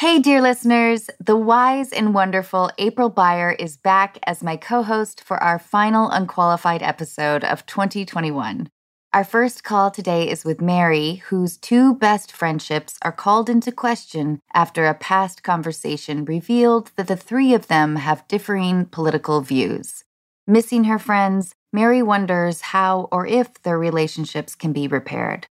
Hey, dear listeners, the wise and wonderful April Beyer is back as my co host for our final unqualified episode of 2021. Our first call today is with Mary, whose two best friendships are called into question after a past conversation revealed that the three of them have differing political views. Missing her friends, Mary wonders how or if their relationships can be repaired.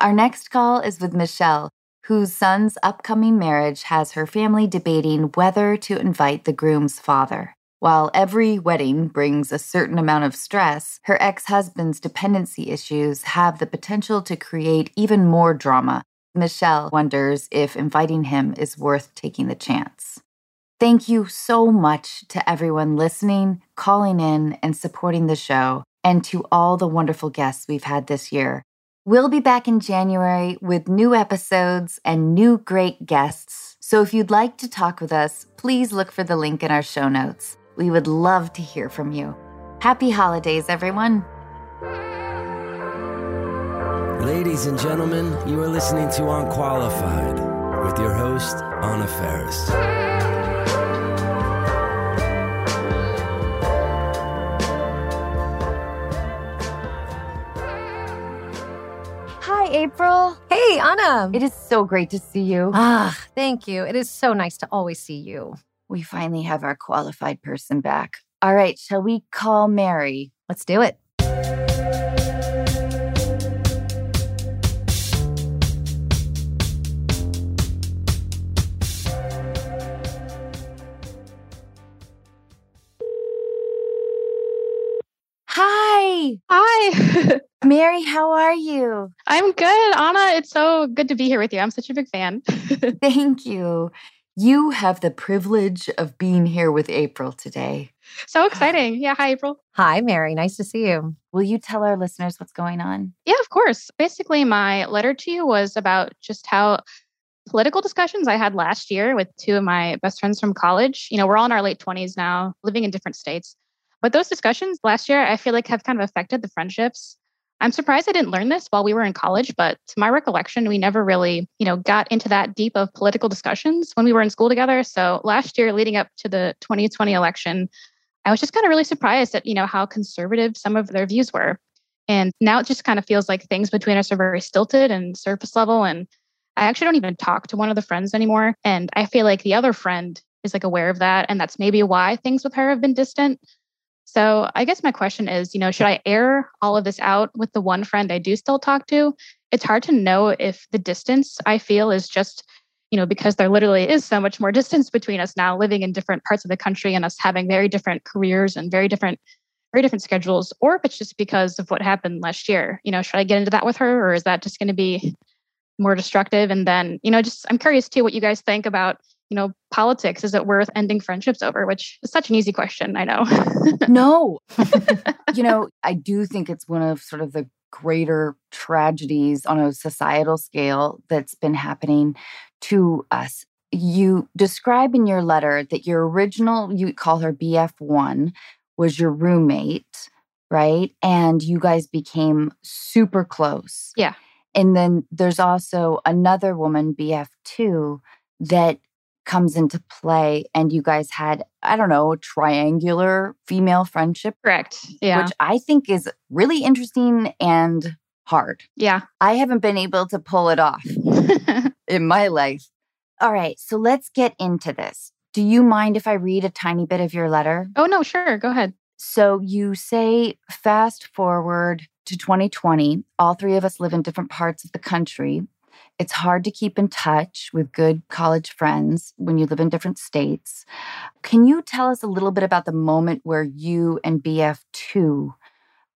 Our next call is with Michelle, whose son's upcoming marriage has her family debating whether to invite the groom's father. While every wedding brings a certain amount of stress, her ex husband's dependency issues have the potential to create even more drama. Michelle wonders if inviting him is worth taking the chance. Thank you so much to everyone listening, calling in, and supporting the show, and to all the wonderful guests we've had this year. We'll be back in January with new episodes and new great guests. So if you'd like to talk with us, please look for the link in our show notes. We would love to hear from you. Happy holidays, everyone. Ladies and gentlemen, you are listening to Unqualified with your host, Anna Faris. April. Hey, Anna. It is so great to see you. Ah, thank you. It is so nice to always see you. We finally have our qualified person back. All right, shall we call Mary? Let's do it. Hi. Hi. Mary, how are you? I'm good. Anna, it's so good to be here with you. I'm such a big fan. Thank you. You have the privilege of being here with April today. So exciting. Yeah. Hi, April. Hi, Mary. Nice to see you. Will you tell our listeners what's going on? Yeah, of course. Basically, my letter to you was about just how political discussions I had last year with two of my best friends from college. You know, we're all in our late 20s now, living in different states. But those discussions last year, I feel like have kind of affected the friendships I'm surprised I didn't learn this while we were in college, but to my recollection, we never really, you know, got into that deep of political discussions when we were in school together. So last year, leading up to the 2020 election, I was just kind of really surprised at, you know, how conservative some of their views were. And now it just kind of feels like things between us are very stilted and surface level. And I actually don't even talk to one of the friends anymore. And I feel like the other friend is like aware of that. And that's maybe why things with her have been distant. So I guess my question is, you know, should I air all of this out with the one friend I do still talk to? It's hard to know if the distance I feel is just, you know, because there literally is so much more distance between us now living in different parts of the country and us having very different careers and very different very different schedules or if it's just because of what happened last year. You know, should I get into that with her or is that just going to be more destructive and then, you know, just I'm curious too what you guys think about you know, politics, is it worth ending friendships over? Which is such an easy question, I know. no. you know, I do think it's one of sort of the greater tragedies on a societal scale that's been happening to us. You describe in your letter that your original, you call her BF1, was your roommate, right? And you guys became super close. Yeah. And then there's also another woman, BF2, that comes into play and you guys had i don't know triangular female friendship correct. Yeah. which i think is really interesting and hard. Yeah. I haven't been able to pull it off in my life. All right so let's get into this. Do you mind if i read a tiny bit of your letter? Oh no sure go ahead. So you say fast forward to 2020 all three of us live in different parts of the country it's hard to keep in touch with good college friends when you live in different states. Can you tell us a little bit about the moment where you and BF2,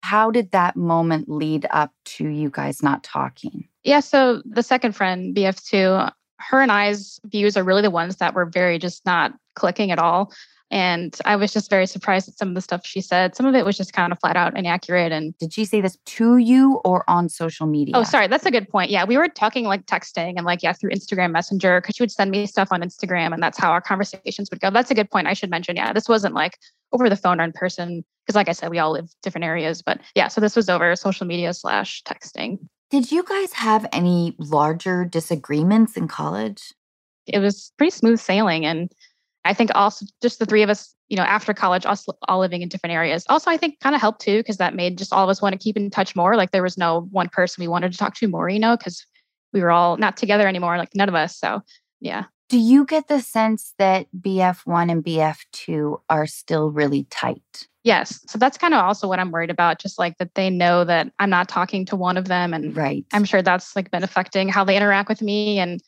how did that moment lead up to you guys not talking? Yeah, so the second friend, BF2, her and I's views are really the ones that were very just not clicking at all. And I was just very surprised at some of the stuff she said. Some of it was just kind of flat out inaccurate. And did she say this to you or on social media? Oh, sorry. That's a good point. Yeah. We were talking like texting and like, yeah, through Instagram Messenger because she would send me stuff on Instagram and that's how our conversations would go. That's a good point. I should mention. Yeah. This wasn't like over the phone or in person because, like I said, we all live different areas. But yeah, so this was over social media slash texting. Did you guys have any larger disagreements in college? it was pretty smooth sailing. And I think also just the three of us, you know, after college, also all living in different areas. Also, I think kind of helped too, because that made just all of us want to keep in touch more. Like there was no one person we wanted to talk to more, you know, because we were all not together anymore, like none of us. So yeah. Do you get the sense that BF1 and BF2 are still really tight? Yes. So that's kind of also what I'm worried about. Just like that they know that I'm not talking to one of them. And right. I'm sure that's like been affecting how they interact with me. And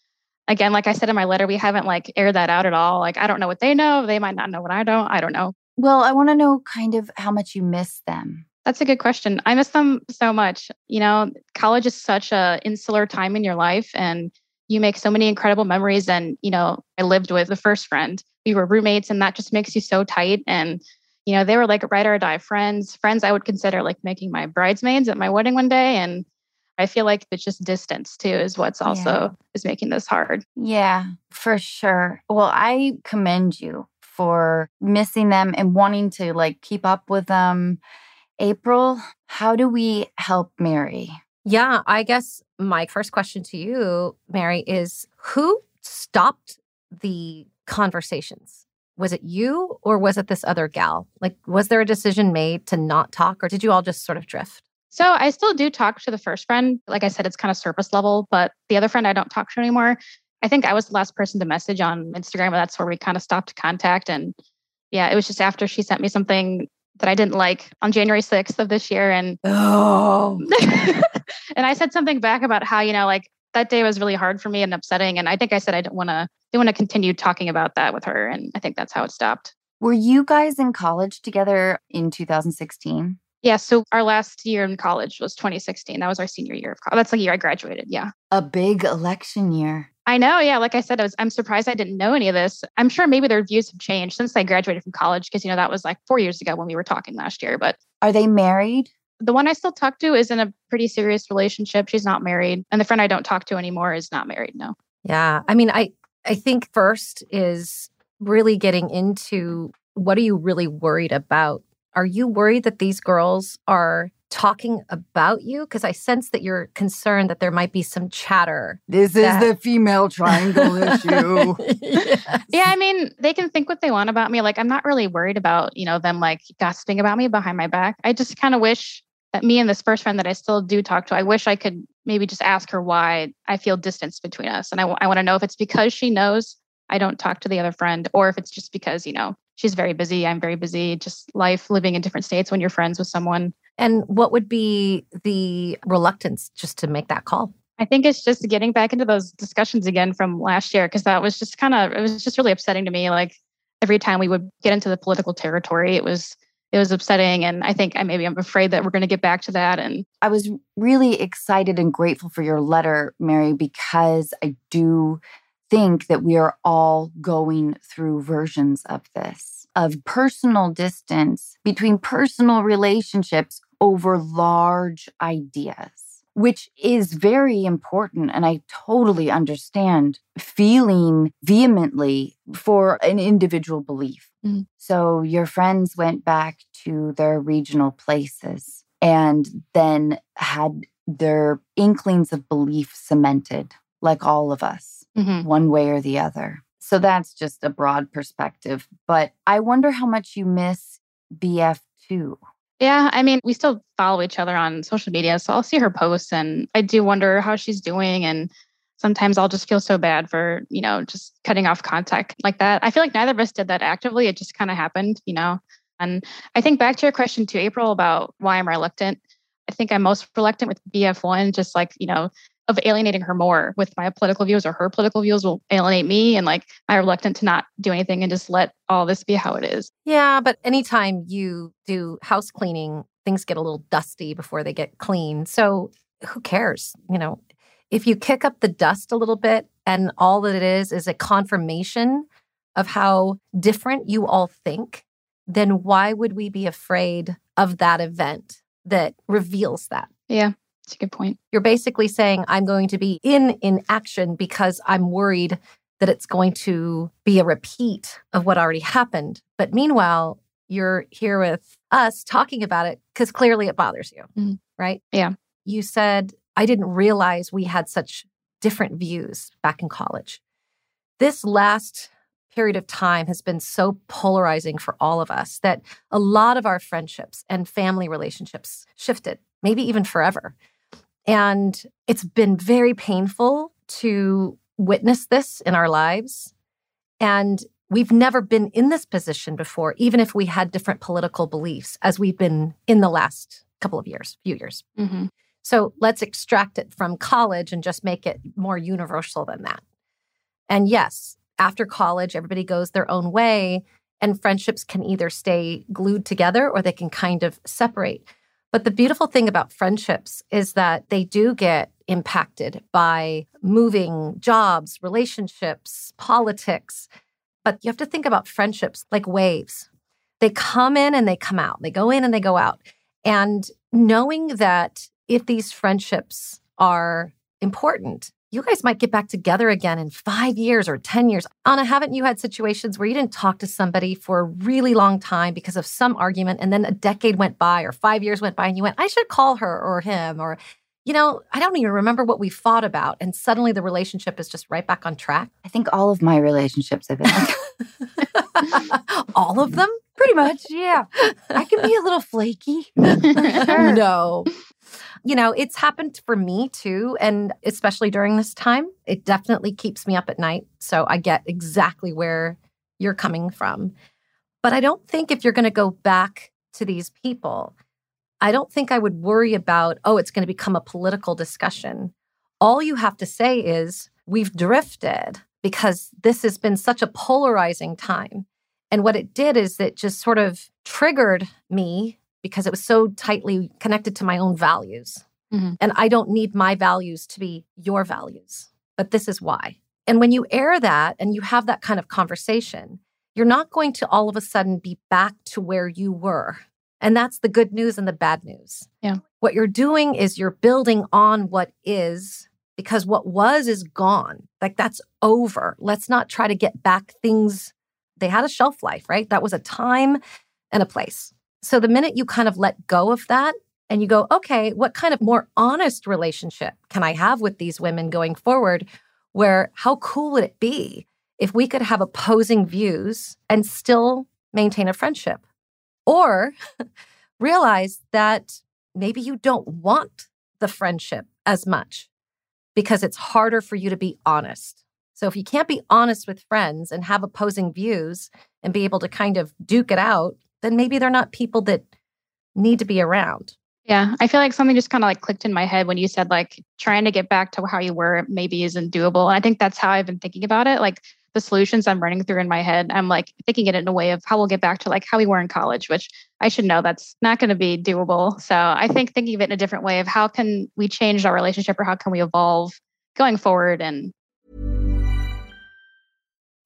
again, like I said in my letter, we haven't like aired that out at all. Like I don't know what they know. They might not know what I don't. I don't know. Well, I want to know kind of how much you miss them. That's a good question. I miss them so much. You know, college is such a insular time in your life and you make so many incredible memories. And, you know, I lived with the first friend. We were roommates and that just makes you so tight. And, you know, they were like ride or die friends, friends I would consider like making my bridesmaids at my wedding one day. And I feel like it's just distance too is what's also yeah. is making this hard. Yeah, for sure. Well, I commend you for missing them and wanting to like keep up with them. April, how do we help Mary? Yeah, I guess my first question to you, Mary, is who stopped the conversations? Was it you or was it this other gal? Like, was there a decision made to not talk or did you all just sort of drift? So I still do talk to the first friend. Like I said, it's kind of surface level, but the other friend I don't talk to anymore. I think I was the last person to message on Instagram, but that's where we kind of stopped contact. And yeah, it was just after she sent me something that I didn't like on January 6th of this year. And oh, and I said something back about how, you know, like that day was really hard for me and upsetting. And I think I said I didn't want to didn't want to continue talking about that with her. And I think that's how it stopped. Were you guys in college together in 2016? Yeah. So our last year in college was 2016. That was our senior year of college. That's the year I graduated. Yeah. A big election year. I know. Yeah. Like I said, I was, I'm surprised I didn't know any of this. I'm sure maybe their views have changed since I graduated from college because, you know, that was like four years ago when we were talking last year. But are they married? The one I still talk to is in a pretty serious relationship. She's not married. And the friend I don't talk to anymore is not married. No. Yeah. I mean, I, I think first is really getting into what are you really worried about? Are you worried that these girls are talking about you? Because I sense that you're concerned that there might be some chatter. This that... is the female triangle issue. yes. Yeah, I mean, they can think what they want about me. Like, I'm not really worried about, you know, them like gossiping about me behind my back. I just kind of wish that me and this first friend that I still do talk to, I wish I could maybe just ask her why I feel distance between us. And I, w- I want to know if it's because she knows I don't talk to the other friend or if it's just because, you know, she's very busy. I'm very busy. Just life living in different states when you're friends with someone. And what would be the reluctance just to make that call? I think it's just getting back into those discussions again from last year because that was just kind of it was just really upsetting to me. Like every time we would get into the political territory, it was it was upsetting and i think i maybe i'm afraid that we're going to get back to that and i was really excited and grateful for your letter mary because i do think that we are all going through versions of this of personal distance between personal relationships over large ideas, which is very important. And I totally understand feeling vehemently for an individual belief. Mm. So your friends went back to their regional places and then had their inklings of belief cemented, like all of us, mm-hmm. one way or the other. So that's just a broad perspective. But I wonder how much you miss BF2. Yeah, I mean, we still follow each other on social media. So I'll see her posts and I do wonder how she's doing. And sometimes I'll just feel so bad for, you know, just cutting off contact like that. I feel like neither of us did that actively. It just kind of happened, you know. And I think back to your question to April about why I'm reluctant. I think I'm most reluctant with BF1, just like, you know, of alienating her more with my political views or her political views will alienate me and like I'm reluctant to not do anything and just let all this be how it is. Yeah, but anytime you do house cleaning, things get a little dusty before they get clean. So who cares? You know, if you kick up the dust a little bit and all that it is is a confirmation of how different you all think, then why would we be afraid of that event that reveals that? Yeah. That's a good point. You're basically saying, I'm going to be in in action because I'm worried that it's going to be a repeat of what already happened. But meanwhile, you're here with us talking about it because clearly it bothers you, mm. right? Yeah. You said, I didn't realize we had such different views back in college. this last period of time has been so polarizing for all of us that a lot of our friendships and family relationships shifted, maybe even forever. And it's been very painful to witness this in our lives. And we've never been in this position before, even if we had different political beliefs, as we've been in the last couple of years, few years. Mm-hmm. So let's extract it from college and just make it more universal than that. And yes, after college, everybody goes their own way, and friendships can either stay glued together or they can kind of separate. But the beautiful thing about friendships is that they do get impacted by moving jobs, relationships, politics. But you have to think about friendships like waves. They come in and they come out, they go in and they go out. And knowing that if these friendships are important, you guys might get back together again in five years or 10 years. Anna, haven't you had situations where you didn't talk to somebody for a really long time because of some argument and then a decade went by or five years went by and you went, I should call her or him or, you know, I don't even remember what we fought about. And suddenly the relationship is just right back on track? I think all of my relationships have been like all of them? Pretty much, yeah. I can be a little flaky. sure. No you know, it's happened for me too. And especially during this time, it definitely keeps me up at night. So I get exactly where you're coming from. But I don't think if you're going to go back to these people, I don't think I would worry about, oh, it's going to become a political discussion. All you have to say is, we've drifted because this has been such a polarizing time. And what it did is it just sort of triggered me because it was so tightly connected to my own values. Mm-hmm. And I don't need my values to be your values, but this is why. And when you air that and you have that kind of conversation, you're not going to all of a sudden be back to where you were. And that's the good news and the bad news. Yeah. What you're doing is you're building on what is because what was is gone. Like that's over. Let's not try to get back things. They had a shelf life, right? That was a time and a place. So the minute you kind of let go of that and you go, okay, what kind of more honest relationship can I have with these women going forward? Where how cool would it be if we could have opposing views and still maintain a friendship? Or realize that maybe you don't want the friendship as much because it's harder for you to be honest. So if you can't be honest with friends and have opposing views and be able to kind of duke it out, then maybe they're not people that need to be around. Yeah, I feel like something just kind of like clicked in my head when you said like trying to get back to how you were maybe isn't doable. And I think that's how I've been thinking about it. Like the solutions I'm running through in my head, I'm like thinking it in a way of how we'll get back to like how we were in college, which I should know that's not going to be doable. So I think thinking of it in a different way of how can we change our relationship or how can we evolve going forward and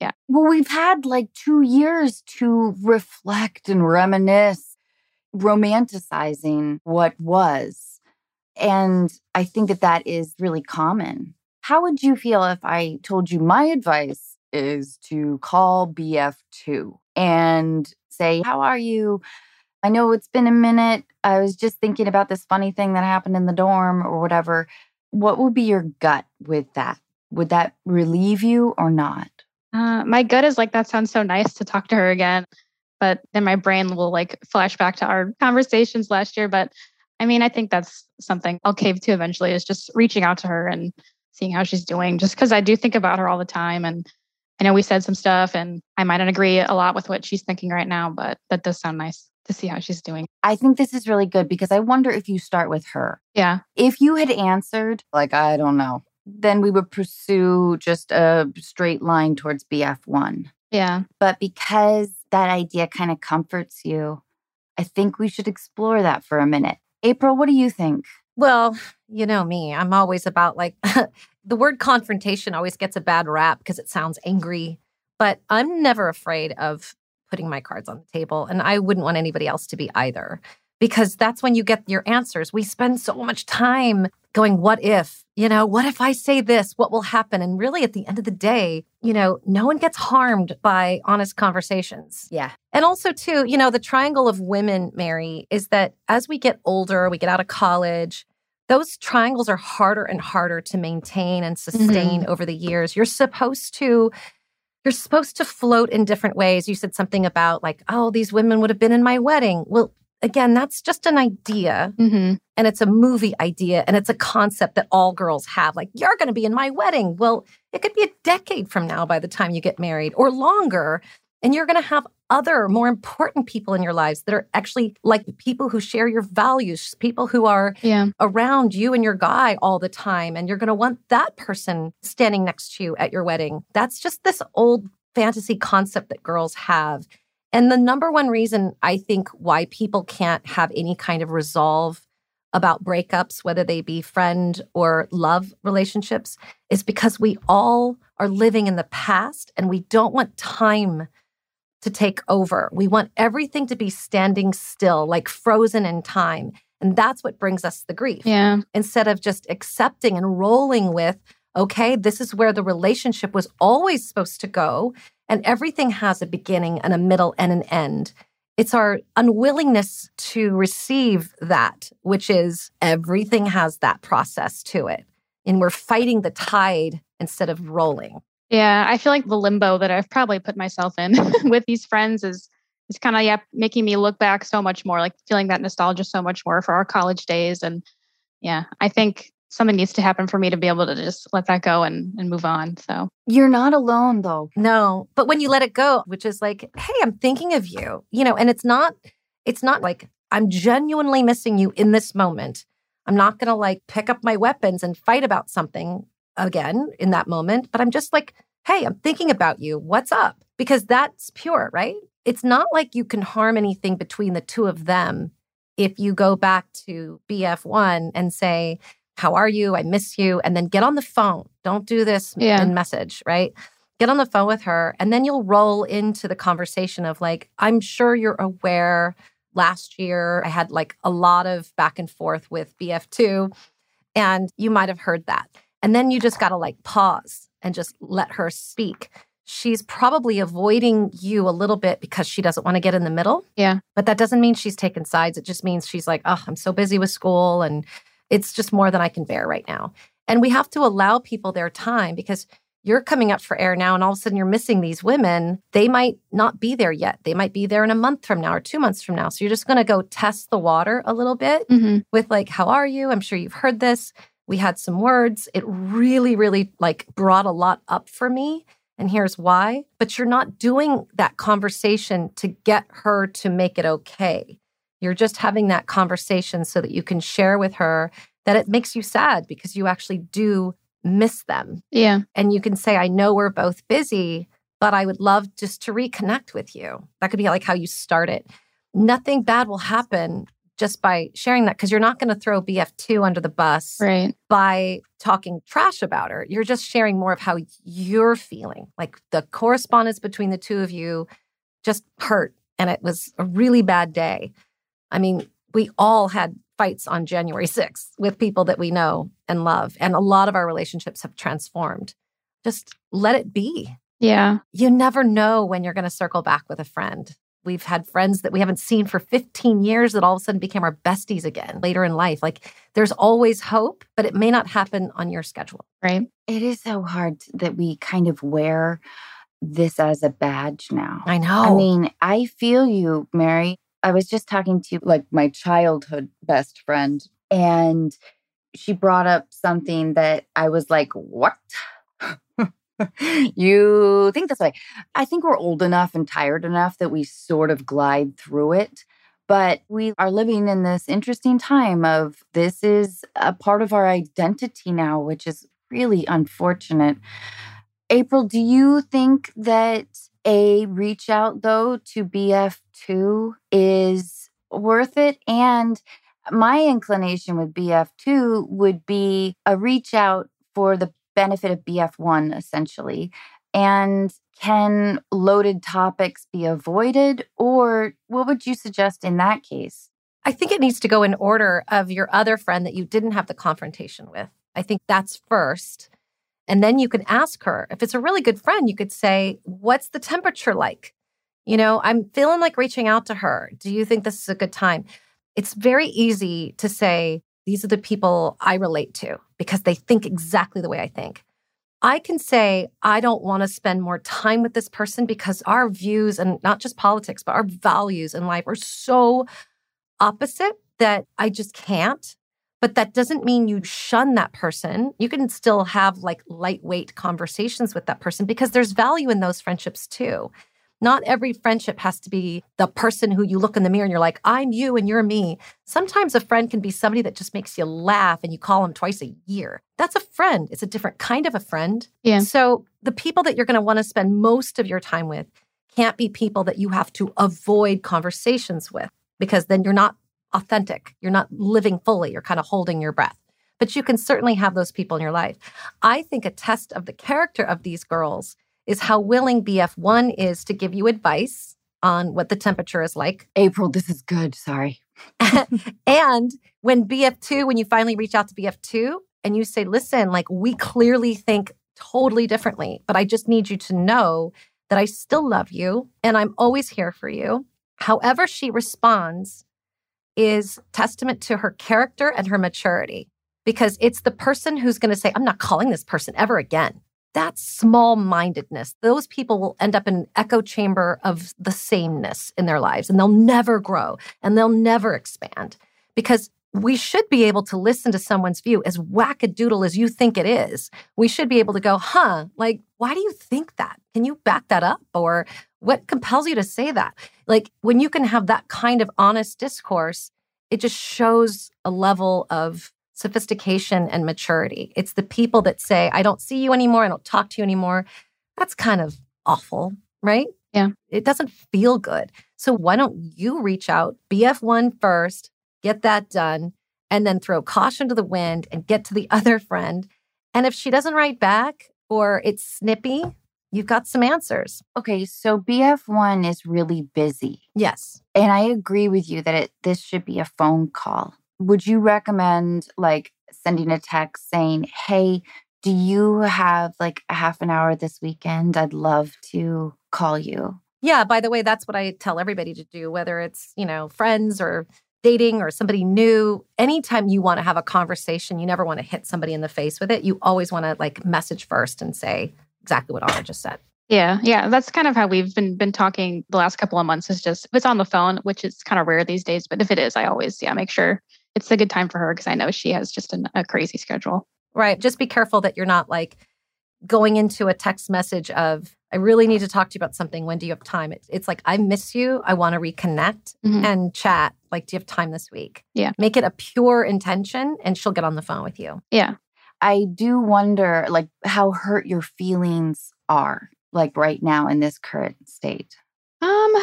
Yeah. Well, we've had like two years to reflect and reminisce, romanticizing what was. And I think that that is really common. How would you feel if I told you my advice is to call BF2 and say, How are you? I know it's been a minute. I was just thinking about this funny thing that happened in the dorm or whatever. What would be your gut with that? Would that relieve you or not? Uh, my gut is like, that sounds so nice to talk to her again. But then my brain will like flash back to our conversations last year. But I mean, I think that's something I'll cave to eventually is just reaching out to her and seeing how she's doing, just because I do think about her all the time. And I know we said some stuff and I might not agree a lot with what she's thinking right now, but that does sound nice to see how she's doing. I think this is really good because I wonder if you start with her. Yeah. If you had answered, like, I don't know, then we would pursue just a straight line towards BF1. Yeah. But because that idea kind of comforts you, I think we should explore that for a minute. April, what do you think? Well, you know me. I'm always about like the word confrontation always gets a bad rap because it sounds angry, but I'm never afraid of putting my cards on the table. And I wouldn't want anybody else to be either because that's when you get your answers. We spend so much time going, what if? You know, what if I say this? What will happen? And really, at the end of the day, you know, no one gets harmed by honest conversations. Yeah. And also, too, you know, the triangle of women, Mary, is that as we get older, we get out of college, those triangles are harder and harder to maintain and sustain mm-hmm. over the years. You're supposed to you're supposed to float in different ways. You said something about like, oh, these women would have been in my wedding. Well, again, that's just an idea. Mm-hmm. And it's a movie idea. And it's a concept that all girls have. Like, you're going to be in my wedding. Well, it could be a decade from now by the time you get married or longer. And you're going to have other more important people in your lives that are actually like people who share your values, people who are yeah. around you and your guy all the time. And you're going to want that person standing next to you at your wedding. That's just this old fantasy concept that girls have. And the number one reason I think why people can't have any kind of resolve about breakups, whether they be friend or love relationships, is because we all are living in the past and we don't want time to take over. We want everything to be standing still, like frozen in time. And that's what brings us the grief. Yeah. Instead of just accepting and rolling with, okay, this is where the relationship was always supposed to go. And everything has a beginning and a middle and an end. It's our unwillingness to receive that, which is everything has that process to it. And we're fighting the tide instead of rolling. Yeah, I feel like the limbo that I've probably put myself in with these friends is is kind of yeah making me look back so much more, like feeling that nostalgia so much more for our college days. And yeah, I think something needs to happen for me to be able to just let that go and, and move on. So you're not alone though. No. But when you let it go, which is like, hey, I'm thinking of you, you know, and it's not, it's not like I'm genuinely missing you in this moment. I'm not gonna like pick up my weapons and fight about something again in that moment, but I'm just like, hey, I'm thinking about you. What's up? Because that's pure, right? It's not like you can harm anything between the two of them if you go back to BF1 and say, how are you? I miss you. And then get on the phone. Don't do this yeah. in message, right? Get on the phone with her. And then you'll roll into the conversation of like, I'm sure you're aware last year I had like a lot of back and forth with BF2. And you might have heard that. And then you just got to like pause and just let her speak. She's probably avoiding you a little bit because she doesn't want to get in the middle. Yeah. But that doesn't mean she's taken sides. It just means she's like, oh, I'm so busy with school and it's just more than I can bear right now. And we have to allow people their time because you're coming up for air now and all of a sudden you're missing these women. They might not be there yet. They might be there in a month from now or two months from now. So you're just going to go test the water a little bit mm-hmm. with like, how are you? I'm sure you've heard this. We had some words. It really, really like brought a lot up for me. And here's why. But you're not doing that conversation to get her to make it okay. You're just having that conversation so that you can share with her that it makes you sad because you actually do miss them. Yeah. And you can say, I know we're both busy, but I would love just to reconnect with you. That could be like how you start it. Nothing bad will happen just by sharing that because you're not going to throw BF2 under the bus right. by talking trash about her. You're just sharing more of how you're feeling. Like the correspondence between the two of you just hurt and it was a really bad day. I mean, we all had fights on January 6th with people that we know and love. And a lot of our relationships have transformed. Just let it be. Yeah. You never know when you're going to circle back with a friend. We've had friends that we haven't seen for 15 years that all of a sudden became our besties again later in life. Like there's always hope, but it may not happen on your schedule. Right. It is so hard that we kind of wear this as a badge now. I know. I mean, I feel you, Mary. I was just talking to like my childhood best friend, and she brought up something that I was like, What? you think this way? I think we're old enough and tired enough that we sort of glide through it. But we are living in this interesting time of this is a part of our identity now, which is really unfortunate. April, do you think that a reach out though to BF2 is worth it? And my inclination with BF2 would be a reach out for the benefit of BF1, essentially. And can loaded topics be avoided? Or what would you suggest in that case? I think it needs to go in order of your other friend that you didn't have the confrontation with. I think that's first. And then you can ask her. If it's a really good friend, you could say, What's the temperature like? You know, I'm feeling like reaching out to her. Do you think this is a good time? It's very easy to say, These are the people I relate to because they think exactly the way I think. I can say, I don't want to spend more time with this person because our views and not just politics, but our values in life are so opposite that I just can't. But that doesn't mean you shun that person. You can still have like lightweight conversations with that person because there's value in those friendships too. Not every friendship has to be the person who you look in the mirror and you're like, I'm you and you're me. Sometimes a friend can be somebody that just makes you laugh and you call them twice a year. That's a friend. It's a different kind of a friend. Yeah. So the people that you're going to want to spend most of your time with can't be people that you have to avoid conversations with because then you're not authentic. You're not living fully. You're kind of holding your breath. But you can certainly have those people in your life. I think a test of the character of these girls is how willing BF1 is to give you advice on what the temperature is like. April, this is good. Sorry. and when BF2, when you finally reach out to BF2 and you say, listen, like we clearly think totally differently, but I just need you to know that I still love you and I'm always here for you. However, she responds is testament to her character and her maturity because it's the person who's going to say, I'm not calling this person ever again. That's small mindedness. Those people will end up in an echo chamber of the sameness in their lives and they'll never grow and they'll never expand because we should be able to listen to someone's view as wackadoodle as you think it is. We should be able to go, huh, like, why do you think that? Can you back that up? Or what compels you to say that? Like when you can have that kind of honest discourse, it just shows a level of sophistication and maturity. It's the people that say, I don't see you anymore. I don't talk to you anymore. That's kind of awful, right? Yeah. It doesn't feel good. So why don't you reach out, BF1 first, get that done, and then throw caution to the wind and get to the other friend. And if she doesn't write back or it's snippy, you've got some answers. Okay, so BF1 is really busy. Yes. And I agree with you that it this should be a phone call. Would you recommend like sending a text saying, "Hey, do you have like a half an hour this weekend? I'd love to call you." Yeah, by the way, that's what I tell everybody to do whether it's, you know, friends or dating or somebody new, anytime you want to have a conversation, you never want to hit somebody in the face with it. You always want to like message first and say, exactly what Anna just said. Yeah, yeah, that's kind of how we've been been talking the last couple of months. Is just if it's on the phone, which is kind of rare these days, but if it is, I always yeah make sure it's a good time for her because I know she has just an, a crazy schedule. Right. Just be careful that you're not like going into a text message of I really need to talk to you about something. When do you have time? It's, it's like I miss you. I want to reconnect Mhm. and chat. Like, do you have time this week? Yeah. Make it a pure intention, and she'll get on the phone with you. Yeah, I do wonder like how hurt your feelings are like right now in this current state. Um,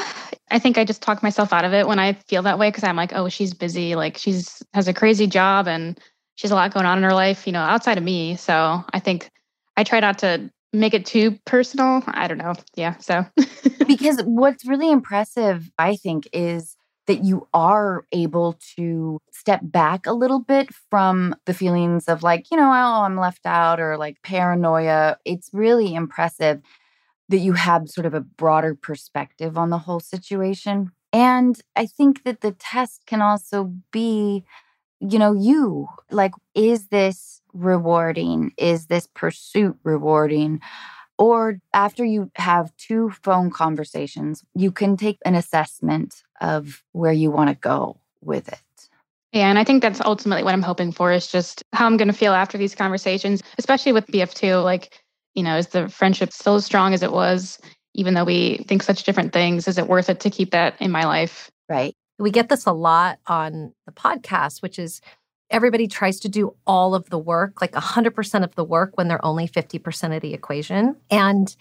I think I just talk myself out of it when I feel that way because I'm like, oh, she's busy. Like she's has a crazy job and she's a lot going on in her life, you know, outside of me. So I think I try not to make it too personal. I don't know. Yeah. So because what's really impressive, I think, is that you are able to step back a little bit from the feelings of like, you know, oh, I'm left out or like paranoia. It's really impressive that you have sort of a broader perspective on the whole situation. And I think that the test can also be, you know, you like, is this rewarding? Is this pursuit rewarding? Or after you have two phone conversations, you can take an assessment of where you want to go with it. Yeah, and I think that's ultimately what I'm hoping for is just how I'm going to feel after these conversations, especially with BF2. Like, you know, is the friendship still as strong as it was, even though we think such different things? Is it worth it to keep that in my life? Right. We get this a lot on the podcast, which is everybody tries to do all of the work, like 100% of the work when they're only 50% of the equation. And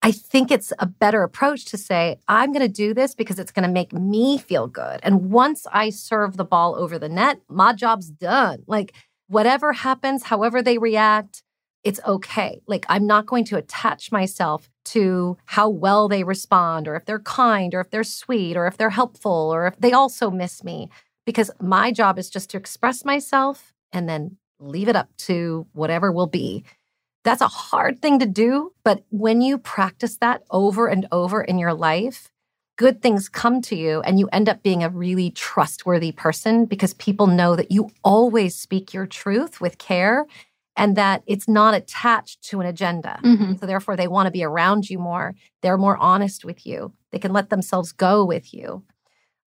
I think it's a better approach to say, I'm going to do this because it's going to make me feel good. And once I serve the ball over the net, my job's done. Like, whatever happens, however they react, it's okay. Like, I'm not going to attach myself to how well they respond, or if they're kind, or if they're sweet, or if they're helpful, or if they also miss me, because my job is just to express myself and then leave it up to whatever will be. That's a hard thing to do, but when you practice that over and over in your life, good things come to you and you end up being a really trustworthy person because people know that you always speak your truth with care and that it's not attached to an agenda. Mm-hmm. So therefore they want to be around you more. They're more honest with you. They can let themselves go with you.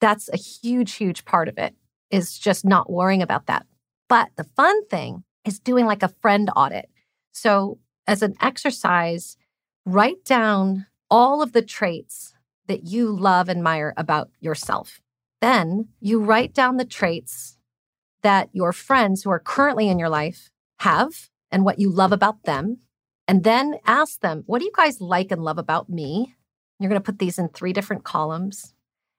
That's a huge huge part of it is just not worrying about that. But the fun thing is doing like a friend audit. So as an exercise, write down all of the traits that you love and admire about yourself. Then you write down the traits that your friends who are currently in your life have and what you love about them. And then ask them, what do you guys like and love about me? You're going to put these in three different columns.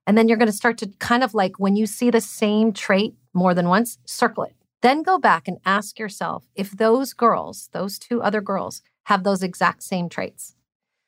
And then you're going to start to kind of like when you see the same trait more than once, circle it. Then go back and ask yourself if those girls, those two other girls, have those exact same traits.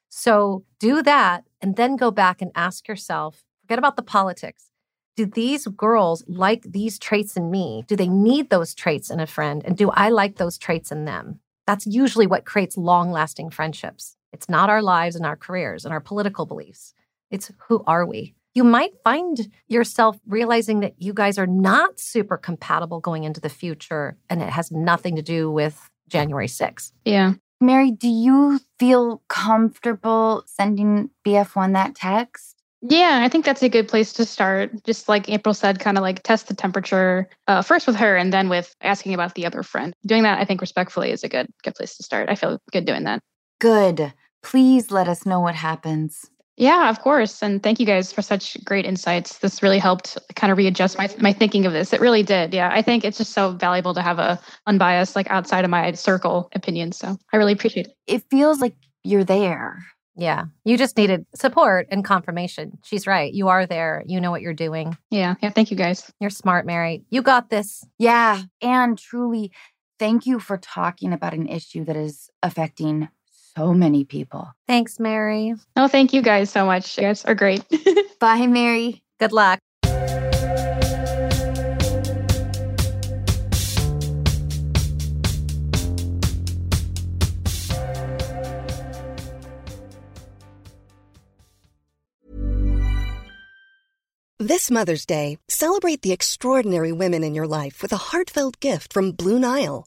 So do that and then go back and ask yourself forget about the politics. Do these girls like these traits in me? Do they need those traits in a friend? And do I like those traits in them? That's usually what creates long lasting friendships. It's not our lives and our careers and our political beliefs. It's who are we? You might find yourself realizing that you guys are not super compatible going into the future, and it has nothing to do with January 6th. Yeah. Mary, do you feel comfortable sending BF1 that text? Yeah, I think that's a good place to start. Just like April said, kind of like test the temperature uh, first with her and then with asking about the other friend. Doing that, I think, respectfully is a good good place to start. I feel good doing that. Good. Please let us know what happens. Yeah, of course. And thank you guys for such great insights. This really helped kind of readjust my my thinking of this. It really did. Yeah, I think it's just so valuable to have a unbiased, like outside of my circle opinion. So I really appreciate it. It feels like you're there. Yeah. You just needed support and confirmation. She's right. You are there. You know what you're doing. Yeah, yeah. Thank you guys. You're smart, Mary. You got this. Yeah. And truly, thank you for talking about an issue that is affecting so many people. Thanks, Mary. Oh, thank you guys so much. You guys are great. Bye, Mary. Good luck. This Mother's Day, celebrate the extraordinary women in your life with a heartfelt gift from Blue Nile.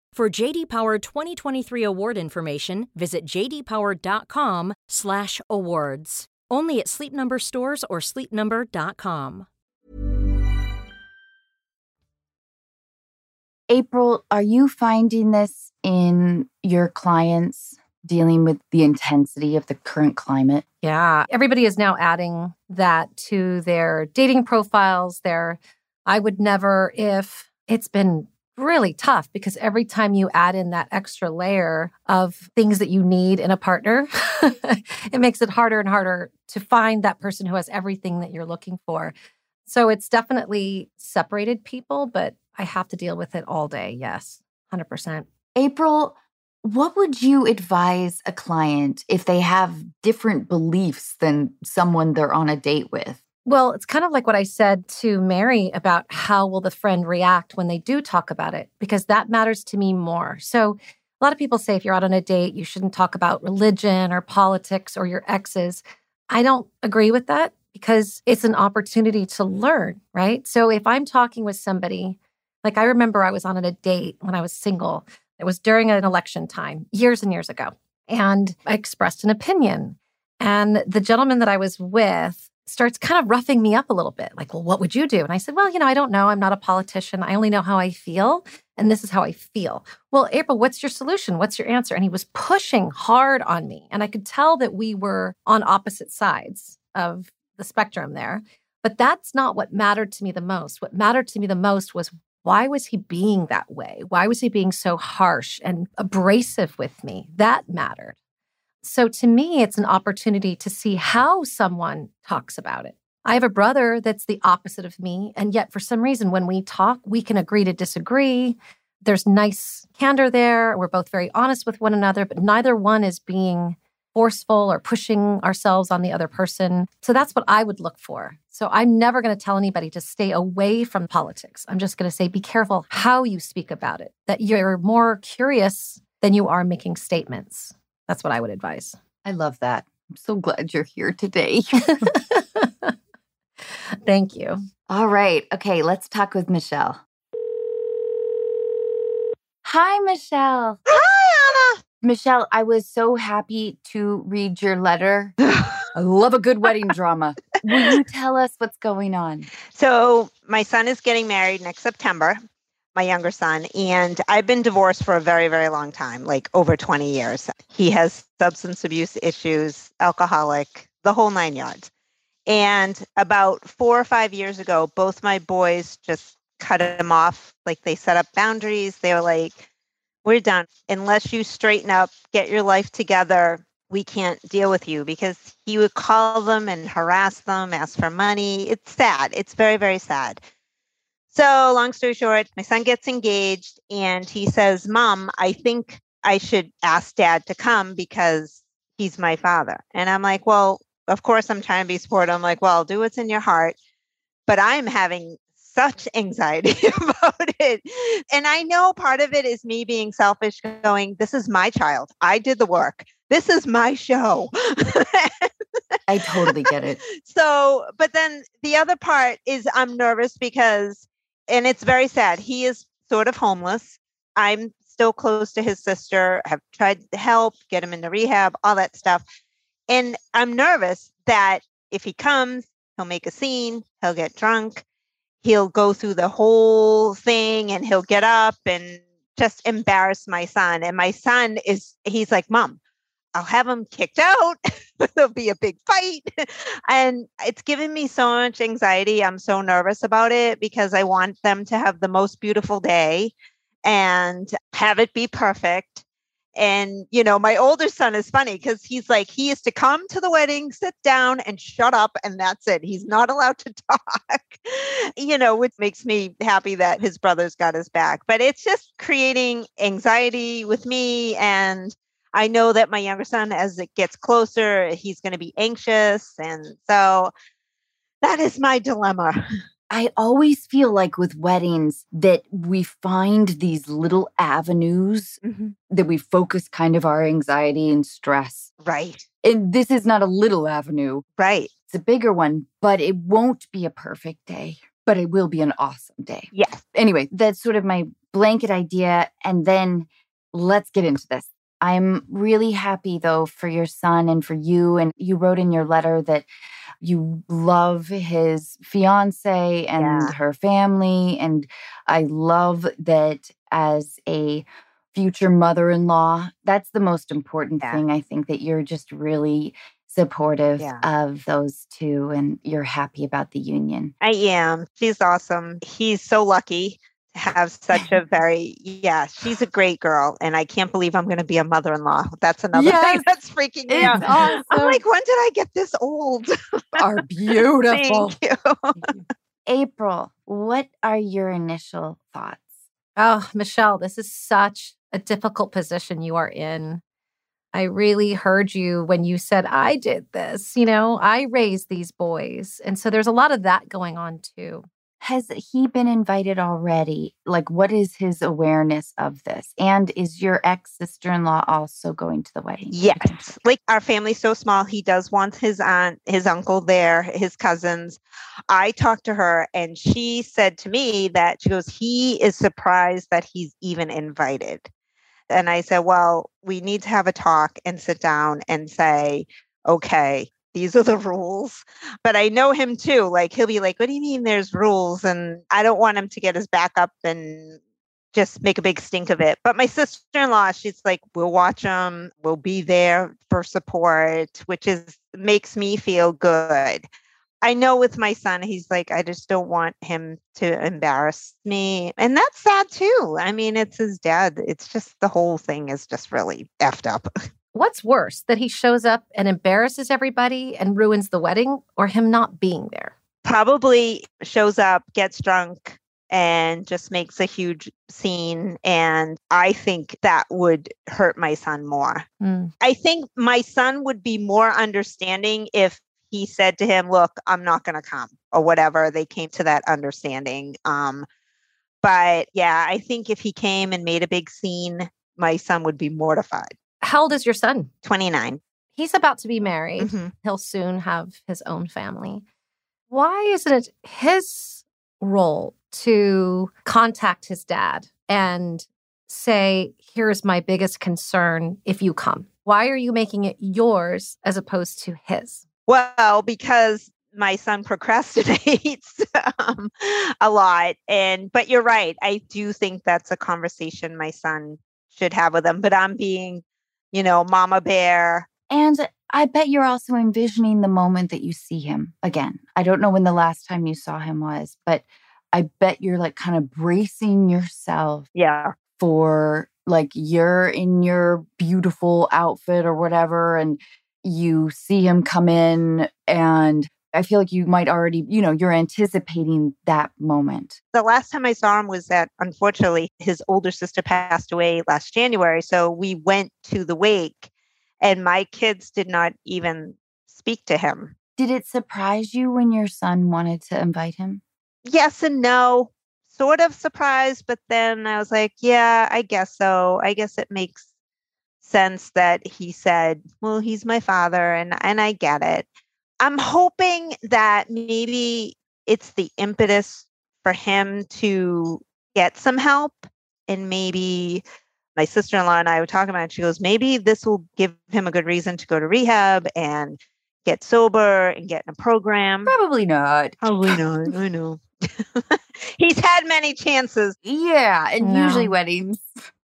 For JD Power 2023 award information, visit jdpower.com/awards. Only at Sleep Number stores or sleepnumber.com. April, are you finding this in your clients dealing with the intensity of the current climate? Yeah. Everybody is now adding that to their dating profiles, their I would never if it's been really tough because every time you add in that extra layer of things that you need in a partner, it makes it harder and harder to find that person who has everything that you're looking for. So it's definitely separated people, but I have to deal with it all day. Yes, 100%. April, what would you advise a client if they have different beliefs than someone they're on a date with? Well, it's kind of like what I said to Mary about how will the friend react when they do talk about it, because that matters to me more. So, a lot of people say if you're out on a date, you shouldn't talk about religion or politics or your exes. I don't agree with that because it's an opportunity to learn, right? So, if I'm talking with somebody, like I remember I was on a date when I was single, it was during an election time years and years ago, and I expressed an opinion. And the gentleman that I was with, starts kind of roughing me up a little bit like, well, what would you do? And I said, well, you know, I don't know. I'm not a politician. I only know how I feel. And this is how I feel. Well, April, what's your solution? What's your answer? And he was pushing hard on me. And I could tell that we were on opposite sides of the spectrum there. But that's not what mattered to me the most. What mattered to me the most was why was he being that way? Why was he being so harsh and abrasive with me? That mattered. So to me, it's an opportunity to see how someone talks about it. I have a brother that's the opposite of me. And yet, for some reason, when we talk, we can agree to disagree. There's nice candor there. We're both very honest with one another, but neither one is being forceful or pushing ourselves on the other person. So that's what I would look for. So I'm never going to tell anybody to stay away from politics. I'm just going to say be careful how you speak about it, that you're more curious than you are making statements. That's what I would advise. I love that. I'm so glad you're here today. Thank you. All right. Okay, let's talk with Michelle. Hi, Michelle. Hi, Anna. Michelle, I was so happy to read your letter. I love a good wedding drama. Will you tell us what's going on? So, my son is getting married next September my younger son, and I've been divorced for a very, very long time, like over 20 years. He has substance abuse issues, alcoholic, the whole nine yards. And about four or five years ago, both my boys just cut him off. Like they set up boundaries. They were like, we're done. Unless you straighten up, get your life together, we can't deal with you because he would call them and harass them, ask for money. It's sad. It's very, very sad. So, long story short, my son gets engaged and he says, Mom, I think I should ask dad to come because he's my father. And I'm like, Well, of course, I'm trying to be supportive. I'm like, Well, do what's in your heart. But I'm having such anxiety about it. And I know part of it is me being selfish, going, This is my child. I did the work. This is my show. I totally get it. So, but then the other part is I'm nervous because and it's very sad. He is sort of homeless. I'm still close to his sister, have tried to help, get him into rehab, all that stuff. And I'm nervous that if he comes, he'll make a scene, he'll get drunk, he'll go through the whole thing and he'll get up and just embarrass my son. And my son is, he's like, Mom, I'll have them kicked out. There'll be a big fight. and it's given me so much anxiety. I'm so nervous about it because I want them to have the most beautiful day and have it be perfect. And, you know, my older son is funny because he's like, he used to come to the wedding, sit down and shut up, and that's it. He's not allowed to talk, you know, which makes me happy that his brother's got his back. But it's just creating anxiety with me and I know that my younger son, as it gets closer, he's going to be anxious. And so that is my dilemma. I always feel like with weddings that we find these little avenues mm-hmm. that we focus kind of our anxiety and stress. Right. And this is not a little avenue. Right. It's a bigger one, but it won't be a perfect day, but it will be an awesome day. Yes. Anyway, that's sort of my blanket idea. And then let's get into this. I'm really happy though for your son and for you. And you wrote in your letter that you love his fiance and yeah. her family. And I love that as a future mother in law, that's the most important yeah. thing. I think that you're just really supportive yeah. of those two and you're happy about the union. I am. She's awesome. He's so lucky have such a very yeah she's a great girl and i can't believe i'm going to be a mother-in-law that's another yes, thing that's freaking me out awesome. i'm like when did i get this old are beautiful Thank you. april what are your initial thoughts oh michelle this is such a difficult position you are in I really heard you when you said, I did this, you know, I raised these boys. And so there's a lot of that going on too. Has he been invited already? Like, what is his awareness of this? And is your ex sister in law also going to the wedding? Yes. Like our family's so small, he does want his aunt, his uncle there, his cousins. I talked to her and she said to me that she goes, he is surprised that he's even invited. And I said, well, we need to have a talk and sit down and say, okay, these are the rules. But I know him too. Like he'll be like, What do you mean there's rules? And I don't want him to get his back up and just make a big stink of it. But my sister in law, she's like, We'll watch them, we'll be there for support, which is makes me feel good. I know with my son, he's like, I just don't want him to embarrass me. And that's sad too. I mean, it's his dad. It's just the whole thing is just really effed up. What's worse, that he shows up and embarrasses everybody and ruins the wedding, or him not being there? Probably shows up, gets drunk, and just makes a huge scene. And I think that would hurt my son more. Mm. I think my son would be more understanding if he said to him, Look, I'm not going to come, or whatever. They came to that understanding. Um, but yeah, I think if he came and made a big scene, my son would be mortified. How old is your son? 29. He's about to be married. Mhm. He'll soon have his own family. Why isn't it his role to contact his dad and say, Here's my biggest concern if you come? Why are you making it yours as opposed to his? Well, because my son procrastinates um, a lot. And, but you're right. I do think that's a conversation my son should have with him. But I'm being, you know, mama bear. And I bet you're also envisioning the moment that you see him again. I don't know when the last time you saw him was, but I bet you're like kind of bracing yourself Yeah. for like you're in your beautiful outfit or whatever and you see him come in and I feel like you might already, you know, you're anticipating that moment. The last time I saw him was that unfortunately his older sister passed away last January. So we went to the wake and my kids did not even speak to him. Did it surprise you when your son wanted to invite him? Yes and no. Sort of surprised, but then I was like, yeah, I guess so. I guess it makes sense that he said, well, he's my father and and I get it. I'm hoping that maybe it's the impetus for him to get some help and maybe my sister-in-law and I were talking about it. She goes, maybe this will give him a good reason to go to rehab and get sober and get in a program. Probably not. Probably not. I know. He's had many chances. Yeah, and No. usually weddings.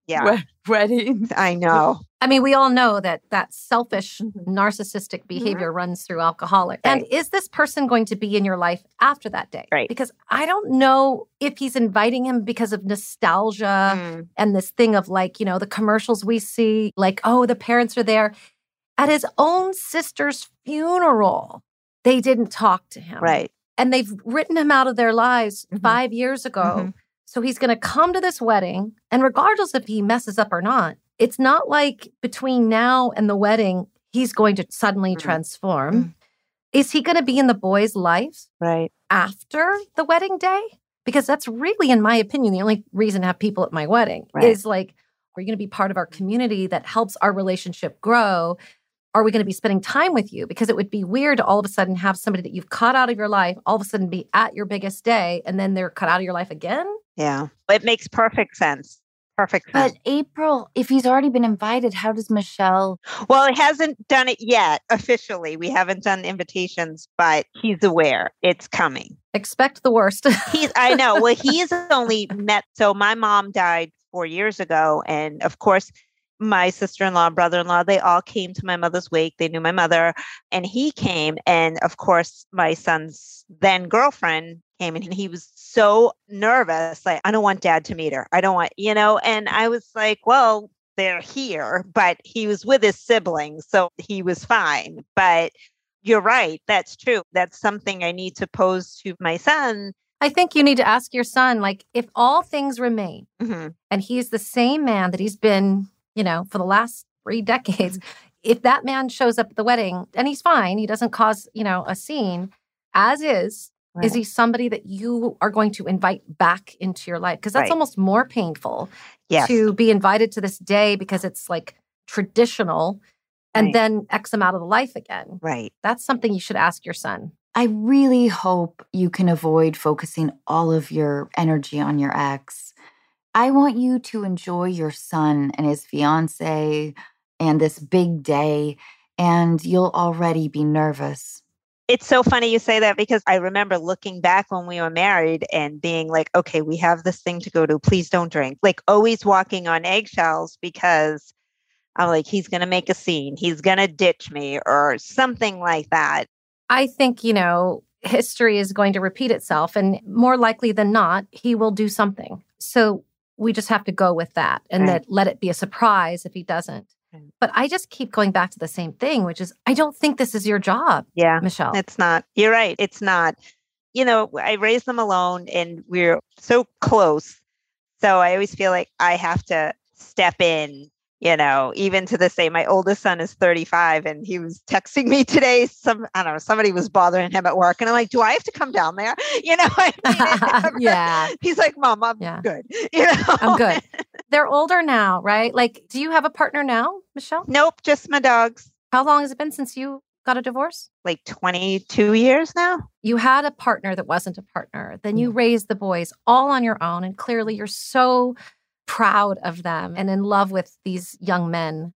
Yeah, Wed- weddings. I know. I mean, we all know that that selfish, narcissistic behavior runs through alcoholic. And is this person going to be in your life after that day? Right. Because I don't know if he's inviting him because of nostalgia Mm, and this thing of like, you know, the commercials we see, like, oh, the parents are there. At his own sister's funeral, they didn't talk to him. right. And they've written him out of their lives Mhm. five years ago. Mhm. So he's going to come to this wedding. And regardless if he messes up or not, it's not like between now and the wedding, he's going to suddenly Mm. transform. Mm. Is he going to be in the boy's life Right. after the wedding day? Because that's really, in my opinion, the only reason to have people at my wedding Right. is like, we're going to be part of our community that helps our relationship grow? Are we going to be spending time with you? Because it would be weird to all of a sudden have somebody that you've cut out of your life all of a sudden be at your biggest day and then they're cut out of your life again. Yeah. It makes perfect sense. Perfect sense. But April, if he's already been invited, how does Michelle? well, it hasn't done it yet officially. We haven't done invitations, but he's aware it's coming. Expect the worst. He's I know. Well, he's only met so my mom died 4 years ago and of course my sister-in-law, brother-in-law, they all came to my mother's wake. They knew my mother and he came and of course my son's then girlfriend came and he was so nervous like I don't want dad to meet her. I don't want, you know, and I was like, well, they're here, but he was with his siblings, so he was fine. But you're right, that's true. That's something I need to pose to my son. I think you need to ask your son, like, if all things remain Mhm. and he's the same man that he's been, you know, for the last three decades. Mm-hmm. If that man shows up at the wedding and he's fine, he doesn't cause, you know, a scene as is, Right. is he somebody that you are going to invite back into your life? Because that's Right. almost more painful Yes. to be invited to this day because it's like traditional and Right. then X them out of the life again. Right. That's something you should ask your son. I really hope you can avoid focusing all of your energy on your ex. I want you to enjoy your son and his fiance and this big day, and you'll already be nervous. It's so funny you say that because I remember looking back when we were married and being like, okay, we have this thing to go to. Please don't drink. Like always walking on eggshells because I'm like, he's going to make a scene. He's going to ditch me or something like that. I think, you know, history is going to repeat itself, and more likely than not, he will do something. So we just have to go with that and Right. that let it be a surprise if he doesn't. Right. But I just keep going back to the same thing, which is I don't think this is your job, Yeah. Michelle. It's not. You're right. It's not. You know, I raised them alone and we're so close. So I always feel like I have to step in, you know, even to this day. My oldest son is 35 and he was texting me today. Some, I don't know, somebody was bothering him at work. And I'm like, do I have to come down there? You know, I mean, yeah, He's like, Mom, I'm Yeah. good. You know, I'm good. They're older now, right? Like, do you have a partner now, Michelle? Nope, just my dogs. How long has it been since you got a divorce? Like 22 years now. You had a partner that wasn't a partner. Then Mm. you raised the boys all on your own. And clearly you're so proud of them and in love with these young men.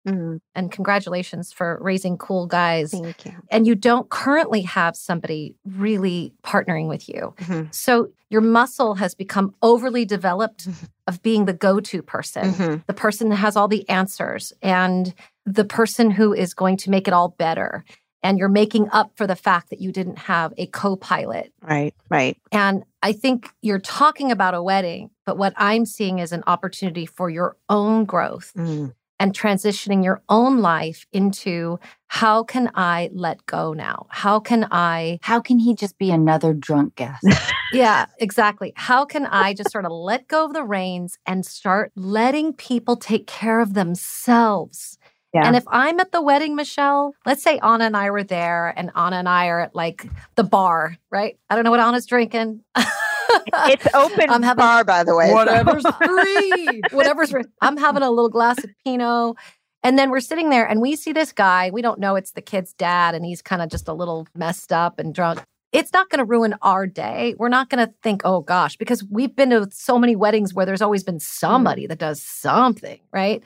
And congratulations for raising cool guys. Thank you. And you don't currently have somebody really partnering with you. Mhm. So your muscle has become overly developed Mhm. of being the go to person, Mhm. the person that has all the answers, and the person who is going to make it all better. And you're making up for the fact that you didn't have a co pilot. Right, right. And I think you're talking about a wedding, but what I'm seeing is an opportunity for your own growth Mm. and transitioning your own life into how can I let go now? How can I How can he just be another drunk guest? yeah, exactly. How can I just sort of let go of the reins and start letting people take care of themselves? Yeah. And if I'm at the wedding, Michelle, let's say Anna and I were there and Anna and I are at like the bar, right? I don't know what Anna's drinking. It's open I'm having- bar, by the way. so- Whatever's free. Whatever's free. I'm having a little glass of Pinot. And then we're sitting there and we see this guy. We don't know it's the kid's dad and he's kind of just a little messed up and drunk. It's not going to ruin our day. We're not going to think, oh gosh, because we've been to so many weddings where there's always been somebody that does something, right?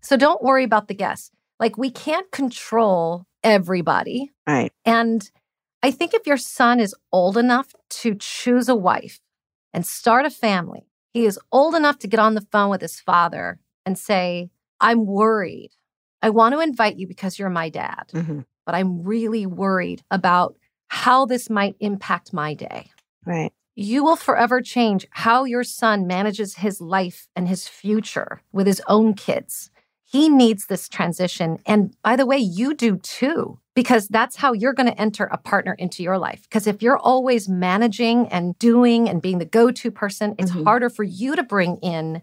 So don't worry about the guests. Like we can't control everybody. Right. And I think if your son is old enough to choose a wife and start a family, he is old enough to get on the phone with his father and say, I'm worried. I want to invite you because you're my dad, Mhm. but I'm really worried about how this might impact my day. Right. You will forever change how your son manages his life and his future with his own kids. He needs this transition. And by the way, you do too, because that's how you're going to enter a partner into your life. Because if you're always managing and doing and being the go to person, it's Mhm. harder for you to bring in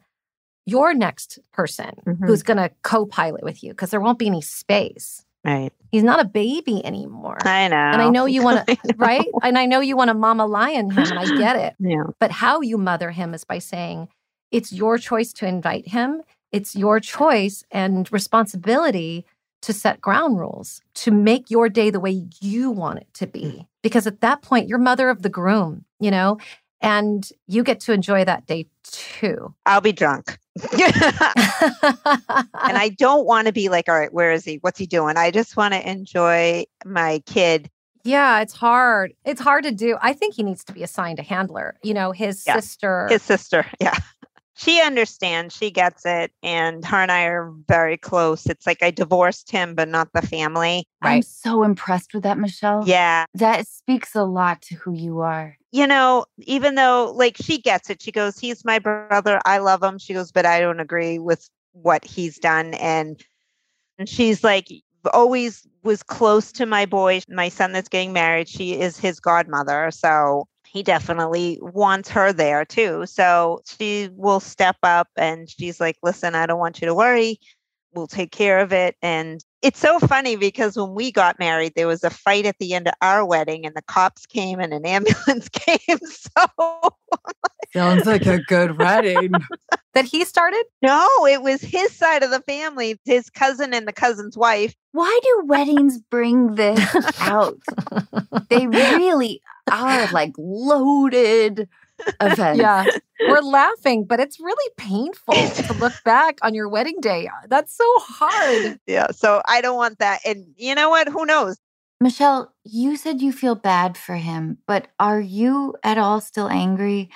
your next person Mhm. who's going to co pilot with you because there won't be any space. Right. He's not a baby anymore. I know. And I know you want to, right? And I know you want to mama lion him, and I get it. Yeah. But how you mother him is by saying, it's your choice to invite him. It's your choice and responsibility to set ground rules, to make your day the way you want it to be. Mm. Because at that point, you're mother of the groom, you know, and you get to enjoy that day too. I'll be drunk. and I don't want to be like, all right, where is he? What's he doing? I just want to enjoy my kid. yeah, it's hard. It's hard to do. I think he needs to be assigned a handler. You know, his Yeah, sister. His sister. Yeah. She understands. She gets it. And her and I are very close. It's like I divorced him, but not the family. I'm so impressed with that, Michelle. Yeah. That speaks a lot to who you are. You know, even though like she gets it, she goes, he's my brother. I love him. She goes, but I don't agree with what he's done. And, and she's like, always was close to my boy, my son that's getting married. She is his godmother. So he definitely wants her there too. So she will step up and she's like, listen, I don't want you to worry. we'll take care of it. And it's so funny because when we got married, there was a fight at the end of our wedding, and the cops came and an ambulance came. So sounds like a good wedding. that he started? No, it was his side of the family, his cousin and the cousin's wife. Why do weddings bring this out? they really are like loaded events. Yeah. We're laughing, but it's really painful to look back on your wedding day. That's so hard. Yeah. So I don't want that. And you know what? Who knows? Michelle, you said you feel bad for him, but are you at all still angry?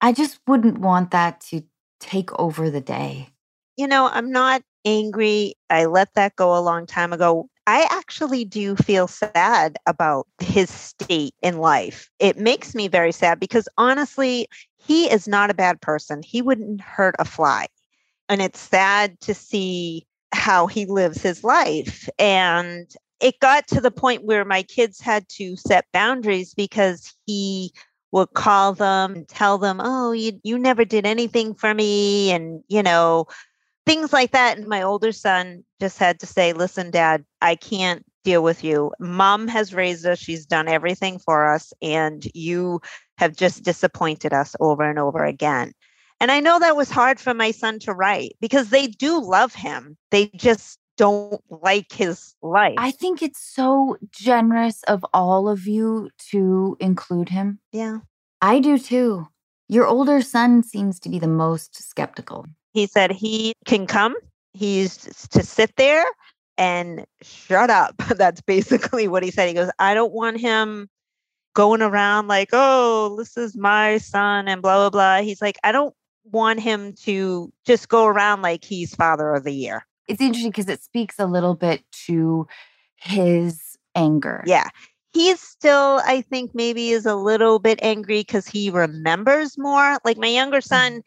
I just wouldn't want that to take over the day. You know, I'm not angry. I let that go a long time ago. I actually do feel sad about his state in life. It makes me very sad because honestly, he is not a bad person. He wouldn't hurt a fly. And it's sad to see how he lives his life. And it got to the point where my kids had to set boundaries because he would call them and tell them, "Oh, you you never did anything for me," and you know, things like that. And my older son just had to say, "Listen, Dad, I can't deal with you. Mom has raised us; she's done everything for us, and you have just disappointed us over and over again." And I know that was hard for my son to write because they do love him. They just don't like his life. I think it's so generous of all of you to include him. Yeah. I do too. Your older son seems to be the most skeptical. He said he can come, he's to sit there and shut up. That's basically what he said. He goes, I don't want him going around like, oh, this is my son and blah, blah, blah. He's like, I don't want him to just go around like he's father of the year it's interesting because it speaks a little bit to his anger. Yeah. He's still, I think, maybe is a little bit angry because he remembers more. Like my younger Mm-hmm. son,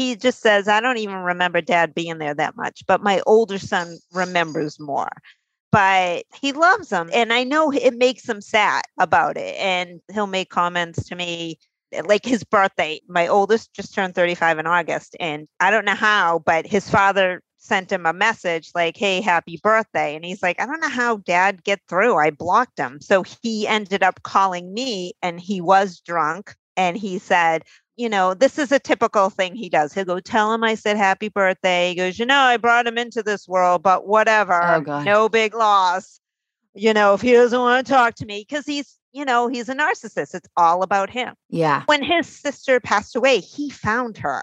he just says, I don't even remember dad being there that much. But my older son remembers more. But he loves him. And I know it makes him sad about it. And he'll make comments to me like his birthday. My oldest just turned 35 in August. And I don't know how, but his father sent him a message like, Hey, happy birthday. And he's like, I don't know how dad get through. I blocked him. So he ended up calling me and he was drunk. And he said, you know, this is a typical thing he does. He'll go tell him I said happy birthday. He goes, you know, I brought him into this world, but whatever. Oh, God. No big loss. You know, if he doesn't want to talk to me, because he's, you know, he's a narcissist. It's all about him Yeah. when his sister passed away, he found her.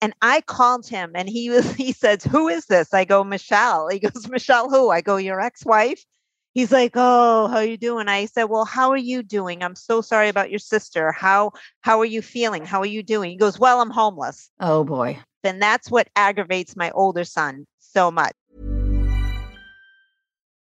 And I called him and he was he says, Who is this? I go, Michelle. He goes, Michelle, who? I go, Your ex-wife. He's like, Oh, how you doing? I said, Well, how are you doing? I'm so sorry about your sister. How how are you feeling? How are you doing? He goes, Well, I'm homeless. Oh boy. And that's what aggravates my older son so much.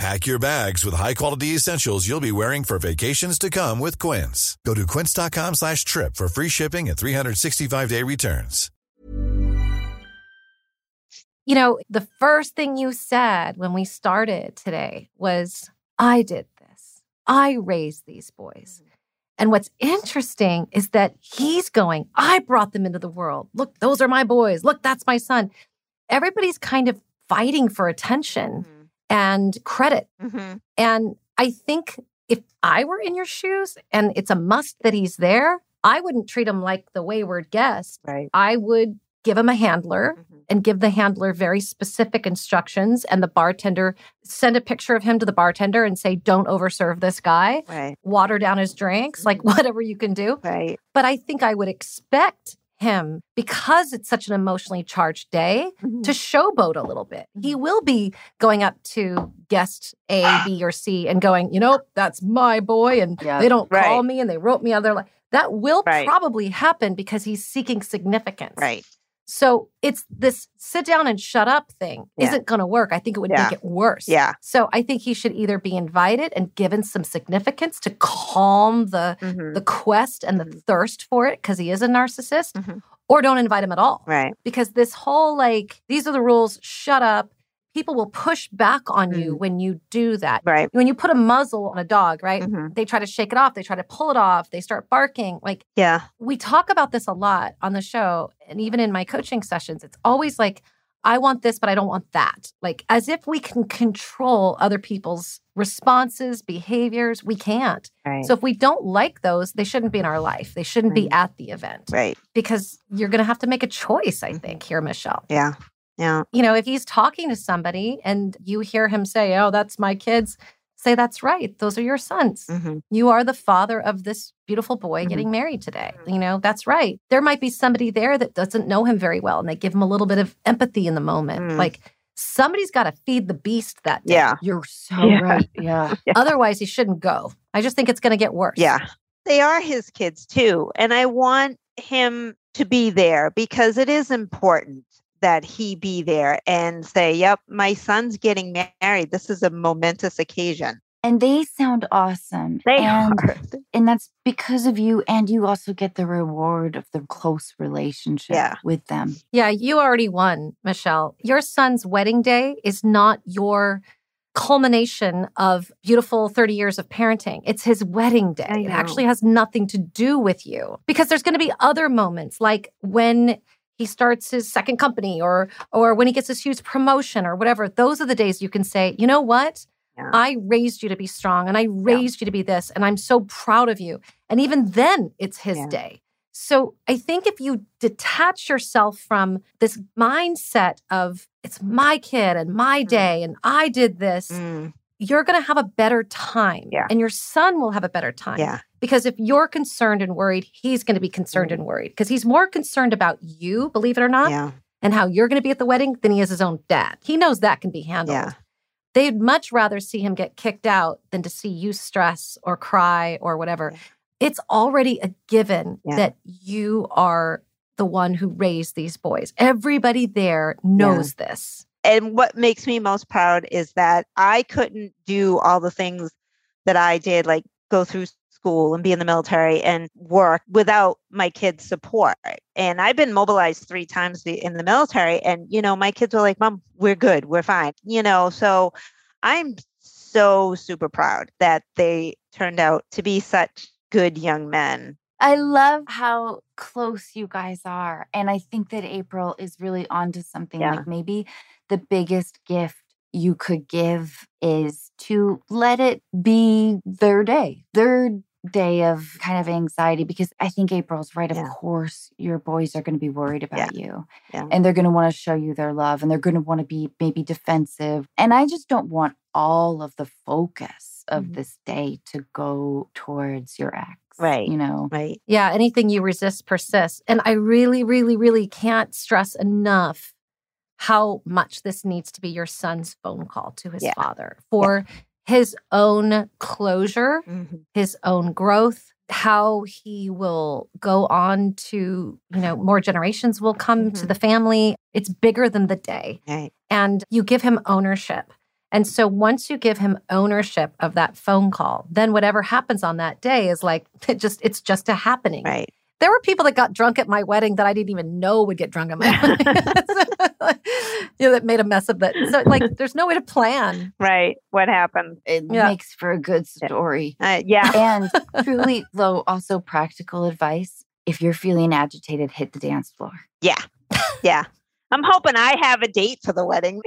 Pack your bags with high-quality essentials you'll be wearing for vacations to come with Quince. Go to quince.com slash trip for free shipping and 365-day returns. You know, the first thing you said when we started today was, I did this. I raised these boys. Mm-hmm. And what's interesting is that he's going, I brought them into the world. Look, those are my boys. Look, that's my son. Everybody's kind of fighting for attention mm-hmm. And credit. Mm-hmm. And I think if I were in your shoes and it's a must that he's there, I wouldn't treat him like the wayward guest. Right. I would give him a handler Mhm. and give the handler very specific instructions and the bartender send a picture of him to the bartender and say, don't overserve this guy, Right. water down his drinks, like whatever you can do. Right. But I think I would expect him, because it's such an emotionally charged day, Mhm. to showboat a little bit. He will be going up to guest A, B, or C and going, you know, that's my boy, and Yeah. they don't call me and they wrote me out there. That will Right. probably happen because he's seeking significance. Right. So it's this sit down and shut up thing Yeah. isn't going to work. I think it would Yeah. make it worse. Yeah. So I think he should either be invited and given some significance to calm the Mhm. the quest and the Mhm. thirst for it because he is a narcissist, Mhm. or don't invite him at all. Right. Because this whole like these are the rules, shut up. People will push back on you when you do that. Right. When you put a muzzle on a dog, right? Mhm. They try to shake it off, they try to pull it off, they start barking. Like Yeah. we talk about this a lot on the show and even in my coaching sessions it's always like i want this but i don't want that like as if we can control other people's responses behaviors we can't Right. so if we don't like those they shouldn't be in our life they shouldn't be at the event right. because you're going to have to make a choice i think here michelle Yeah. Yeah. you know if he's talking to somebody and you hear him say oh that's my kids say that's right those are your sons hmm you are the father of this beautiful boy Mhm. getting married today. You know, that's right. There might be somebody there that doesn't know him very well and they give him a little bit of empathy in the moment. Mm. Like somebody's got to feed the beast that day. Yeah. You're so Yeah. right. Yeah. Yeah. Otherwise, he shouldn't go. I just think it's going to get worse. Yeah. They are his kids too. And I want him to be there because it is important that he be there and say, yep, my son's getting married. This is a momentous occasion. And they sound awesome. They and, are. And that's because of you. And you also get the reward of the close relationship Yeah. with them. Yeah, you already won, Michelle. Your son's wedding day is not your culmination of beautiful 30 years of parenting. It's his wedding day. It actually has nothing to do with you because there's going to be other moments like when he starts his second company or or when he gets his huge promotion or whatever. Those are the days you can say, "You know what? Yeah. I raised you to be strong and I raised you to be this and I'm so proud of you." And even then, it's his Yeah. day. So I think if you detach yourself from this mindset of it's my kid and my day and I did this, Mm, you're going to have a better time. Yeah. And your son will have a better time. yeah. Because if you're concerned and worried, he's going to be concerned and worried because he's more concerned about you, believe it or not, Yeah. and how you're going to be at the wedding than he is his own dad. He knows that can be handled. Yeah. They'd much rather see him get kicked out than to see you stress or cry or whatever. It's already a given that you are the one who raised these boys. Everybody there knows this. And what makes me most proud is that I couldn't do all the things that I did, like go through school and be in the military and work without my kids' support. And I've been mobilized three times in the military. And, you know, my kids were like, Mom, we're good. We're fine. You know, so I'm so super proud that they turned out to be such good young men. I love how close you guys are. And I think that April is really onto something. Yeah. Like maybe the biggest gift you could give is to let it be their day, their day of kind of anxiety. Because I think April's right. Of course, your boys are going to be worried Yeah. about you Yeah. and they're going to want to show you their love and they're going to want to be maybe defensive. And I just don't want all of the focus of Mhm. this day to go towards your ex. Right. You know? Right. Yeah, anything you resist persists. And I really, really, really can't stress enough how much this needs to be your son's phone call to his Yeah. father for his own closure, Mhm. his own growth, how he will go on to, you know, more generations will come to Mhm. the family. It's bigger than the day. Right. And you give him ownership. And so once you give him ownership of that phone call, then whatever happens on that day is like it just it's just a happening. Right. There were people that got drunk at my wedding that I didn't even know would get drunk at my wedding. you know, that made a mess of it. So like there's no way to plan. Right. What happened? It Yeah. makes for a good story. Uh, yeah. And truly, though, also practical advice if you're feeling agitated, hit the dance floor. Yeah. Yeah. I'm hoping I have a date for the wedding.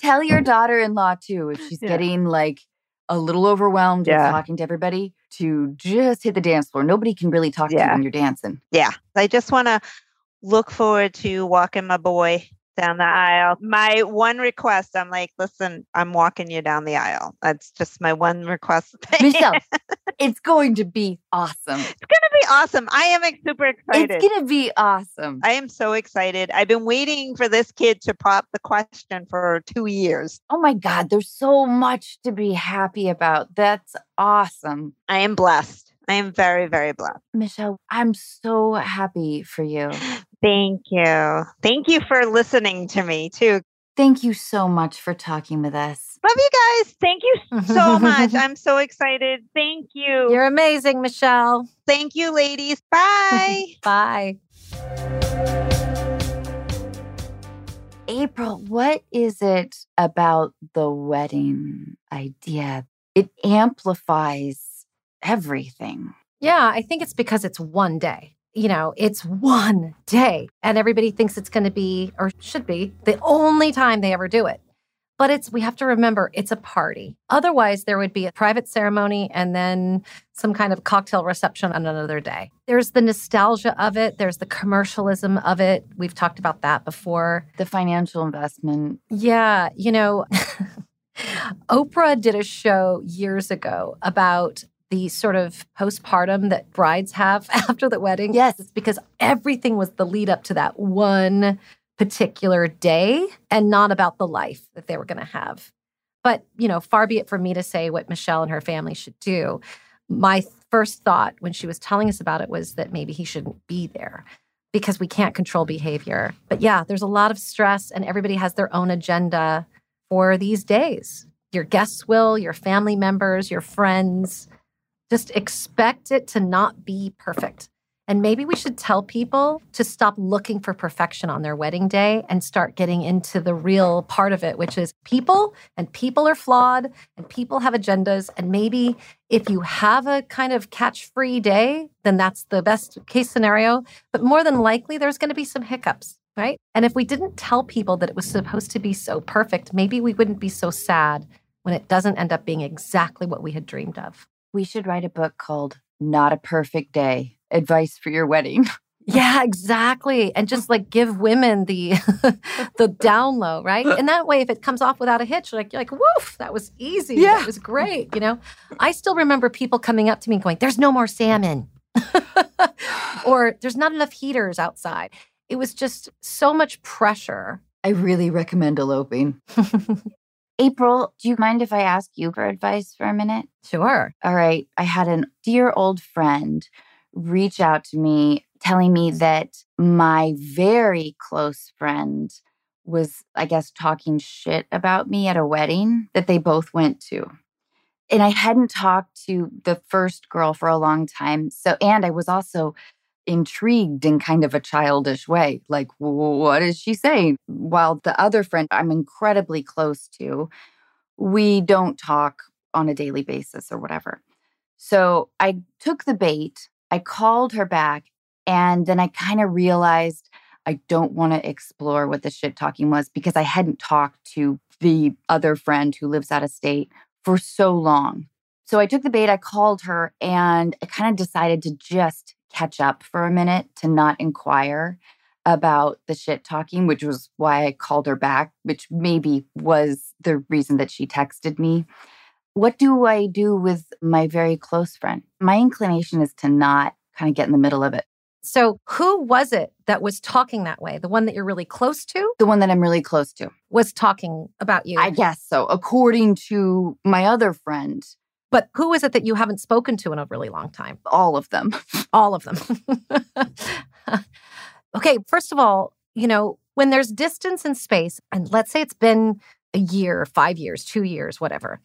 Tell your daughter in law, too, if she's Yeah. getting like a little overwhelmed Yeah. with talking to everybody, to just hit the dance floor. Nobody can really talk to you when you're dancing. Yeah. I just want to look forward to walking my boy down the aisle. My one request, I'm like, listen, I'm walking you down the aisle. That's just my one request. Michelle, it's going to be awesome. It's going to be awesome. I am super excited. It's going to be awesome. I am so excited. I've been waiting for this kid to pop the question for two years. Oh my God, there's so much to be happy about. That's awesome. I am blessed. I am very, very blessed. Michelle, I'm so happy for you. Thank you. Thank you for listening to me too. Thank you so much for talking with us. Love you guys. Thank you so much. I'm so excited. Thank you. You're amazing, Michelle. Thank you, ladies. Bye. Bye. April, what is it about the wedding idea? It amplifies everything. Yeah, I think it's because it's one day. You know, it's one day, and everybody thinks it's going to be, or should be, the only time they ever do it. But it's, we have to remember, it's a party. Otherwise, there would be a private ceremony and then some kind of cocktail reception on another day. There's the nostalgia of it, there's the commercialism of it. We've talked about that before. The financial investment. Yeah, you know, Oprah did a show years ago about the sort of postpartum that brides have after the wedding. Yes. It's because everything was the lead up to that one particular day and not about the life that they were going to have. But, you know, far be it from me to say what Michelle and her family should do. My first thought when she was telling us about it was that maybe he shouldn't be there because we can't control behavior. But yeah, there's a lot of stress and everybody has their own agenda for these days. Your guests will, your family members, your friends. Just expect it to not be perfect. And maybe we should tell people to stop looking for perfection on their wedding day and start getting into the real part of it, which is people, and people are flawed, and people have agendas. And maybe if you have a kind of catch free day, then that's the best case scenario. But more than likely, there's going to be some hiccups, right? And if we didn't tell people that it was supposed to be so perfect, maybe we wouldn't be so sad when it doesn't end up being exactly what we had dreamed of. We should write a book called Not a Perfect Day Advice for Your Wedding. Yeah, exactly. And just like give women the the down low, right? And that way if it comes off without a hitch, like you're like, woof, that was easy. Yeah. That was great. You know? I still remember people coming up to me and going, There's no more salmon. or there's not enough heaters outside. It was just so much pressure. I really recommend eloping. April, do you mind if I ask you for advice for a minute? Sure. All right. I had a dear old friend reach out to me telling me that my very close friend was, I guess, talking shit about me at a wedding that they both went to. And I hadn't talked to the first girl for a long time. So, and I was also intrigued in kind of a childish way. Like, what is she saying? While the other friend I'm incredibly close to, we don't talk on a daily basis or whatever. So I took the bait, I called her back, and then I kind of realized I don't want to explore what the shit talking was because I hadn't talked to the other friend who lives out of state for so long. So I took the bait, I called her, and I kind of decided to just catch up for a minute to not inquire about the shit talking, which was why I called her back, which maybe was the reason that she texted me. What do I do with my very close friend? My inclination is to not kind of get in the middle of it. So, who was it that was talking that way? The one that you're really close to The one that I'm really close to. was talking about you. I guess so. According to my other friend, but who is it that you haven't spoken to in a really long time? all of them. All of them. okay, first of all, you know, when there's distance and space, and let's say it's been a year, five years, two years, whatever,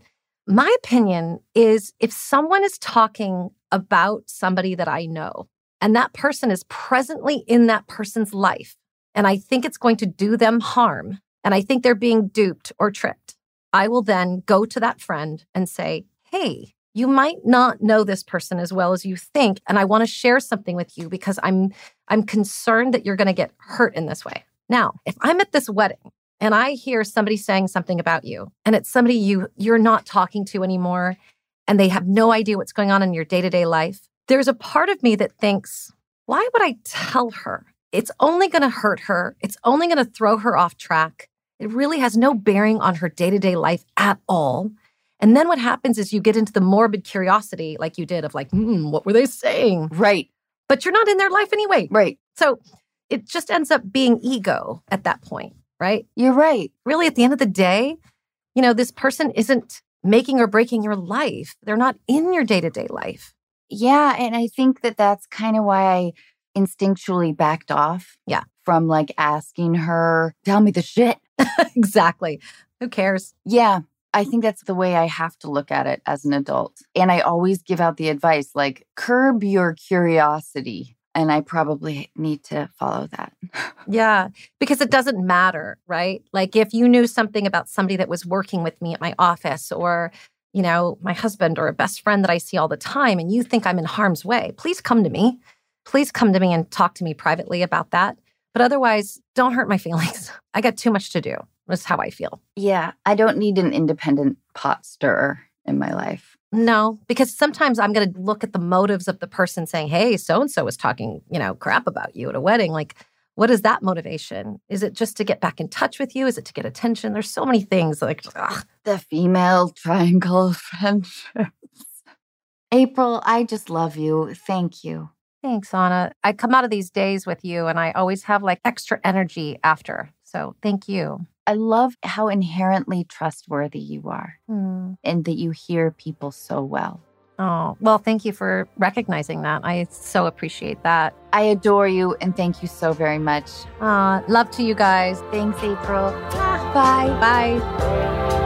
my opinion is if someone is talking about somebody that I know, and that person is presently in that person's life, and I think it's going to do them harm, and I think they're being duped or tricked, I will then go to that friend and say, Hey, you might not know this person as well as you think, and I want to share something with you because I'm I'm concerned that you're going to get hurt in this way. Now, if I'm at this wedding and I hear somebody saying something about you, and it's somebody you you're not talking to anymore, and they have no idea what's going on in your day-to-day life, there's a part of me that thinks, why would I tell her? it's only going to hurt her. It's only going to throw her off track. It really has no bearing on her day to day life at all. And then what happens is you get into the morbid curiosity, like you did, of like, hmm, what were they saying? Right. But you're not in their life anyway. Right. So it just ends up being ego at that point, right? You're right. Really, at the end of the day, you know, this person isn't making or breaking your life. They're not in your day to day life. Yeah. And I think that that's kind of why I instinctually backed off. Yeah. From like asking her, tell me the shit. exactly. Who cares? Yeah. I think that's the way I have to look at it as an adult. And I always give out the advice like, curb your curiosity. And I probably need to follow that. Yeah, because it doesn't matter, right? Like if you knew something about somebody that was working with me at my office or, you know, my husband or a best friend that I see all the time and you think I'm in harm's way, please come to me. Please come to me and talk to me privately about that. But otherwise, don't hurt my feelings. I got too much to do. That's how I feel. Yeah. I don't need an independent pot stirrer in my life. No, because sometimes I'm going to look at the motives of the person saying, hey, so and so was talking, you know, crap about you at a wedding. Like, what is that motivation? Is it just to get back in touch with you? Is it to get attention? There's so many things like ugh. the female triangle friendships. April, I just love you. Thank you. Thanks, Anna. I come out of these days with you and I always have like extra energy after. So thank you. I love how inherently trustworthy you are Mm. and that you hear people so well. Oh, well, thank you for recognizing that. I so appreciate that. I adore you and thank you so very much. Uh, love to you guys. Thanks, April. Bye. Bye.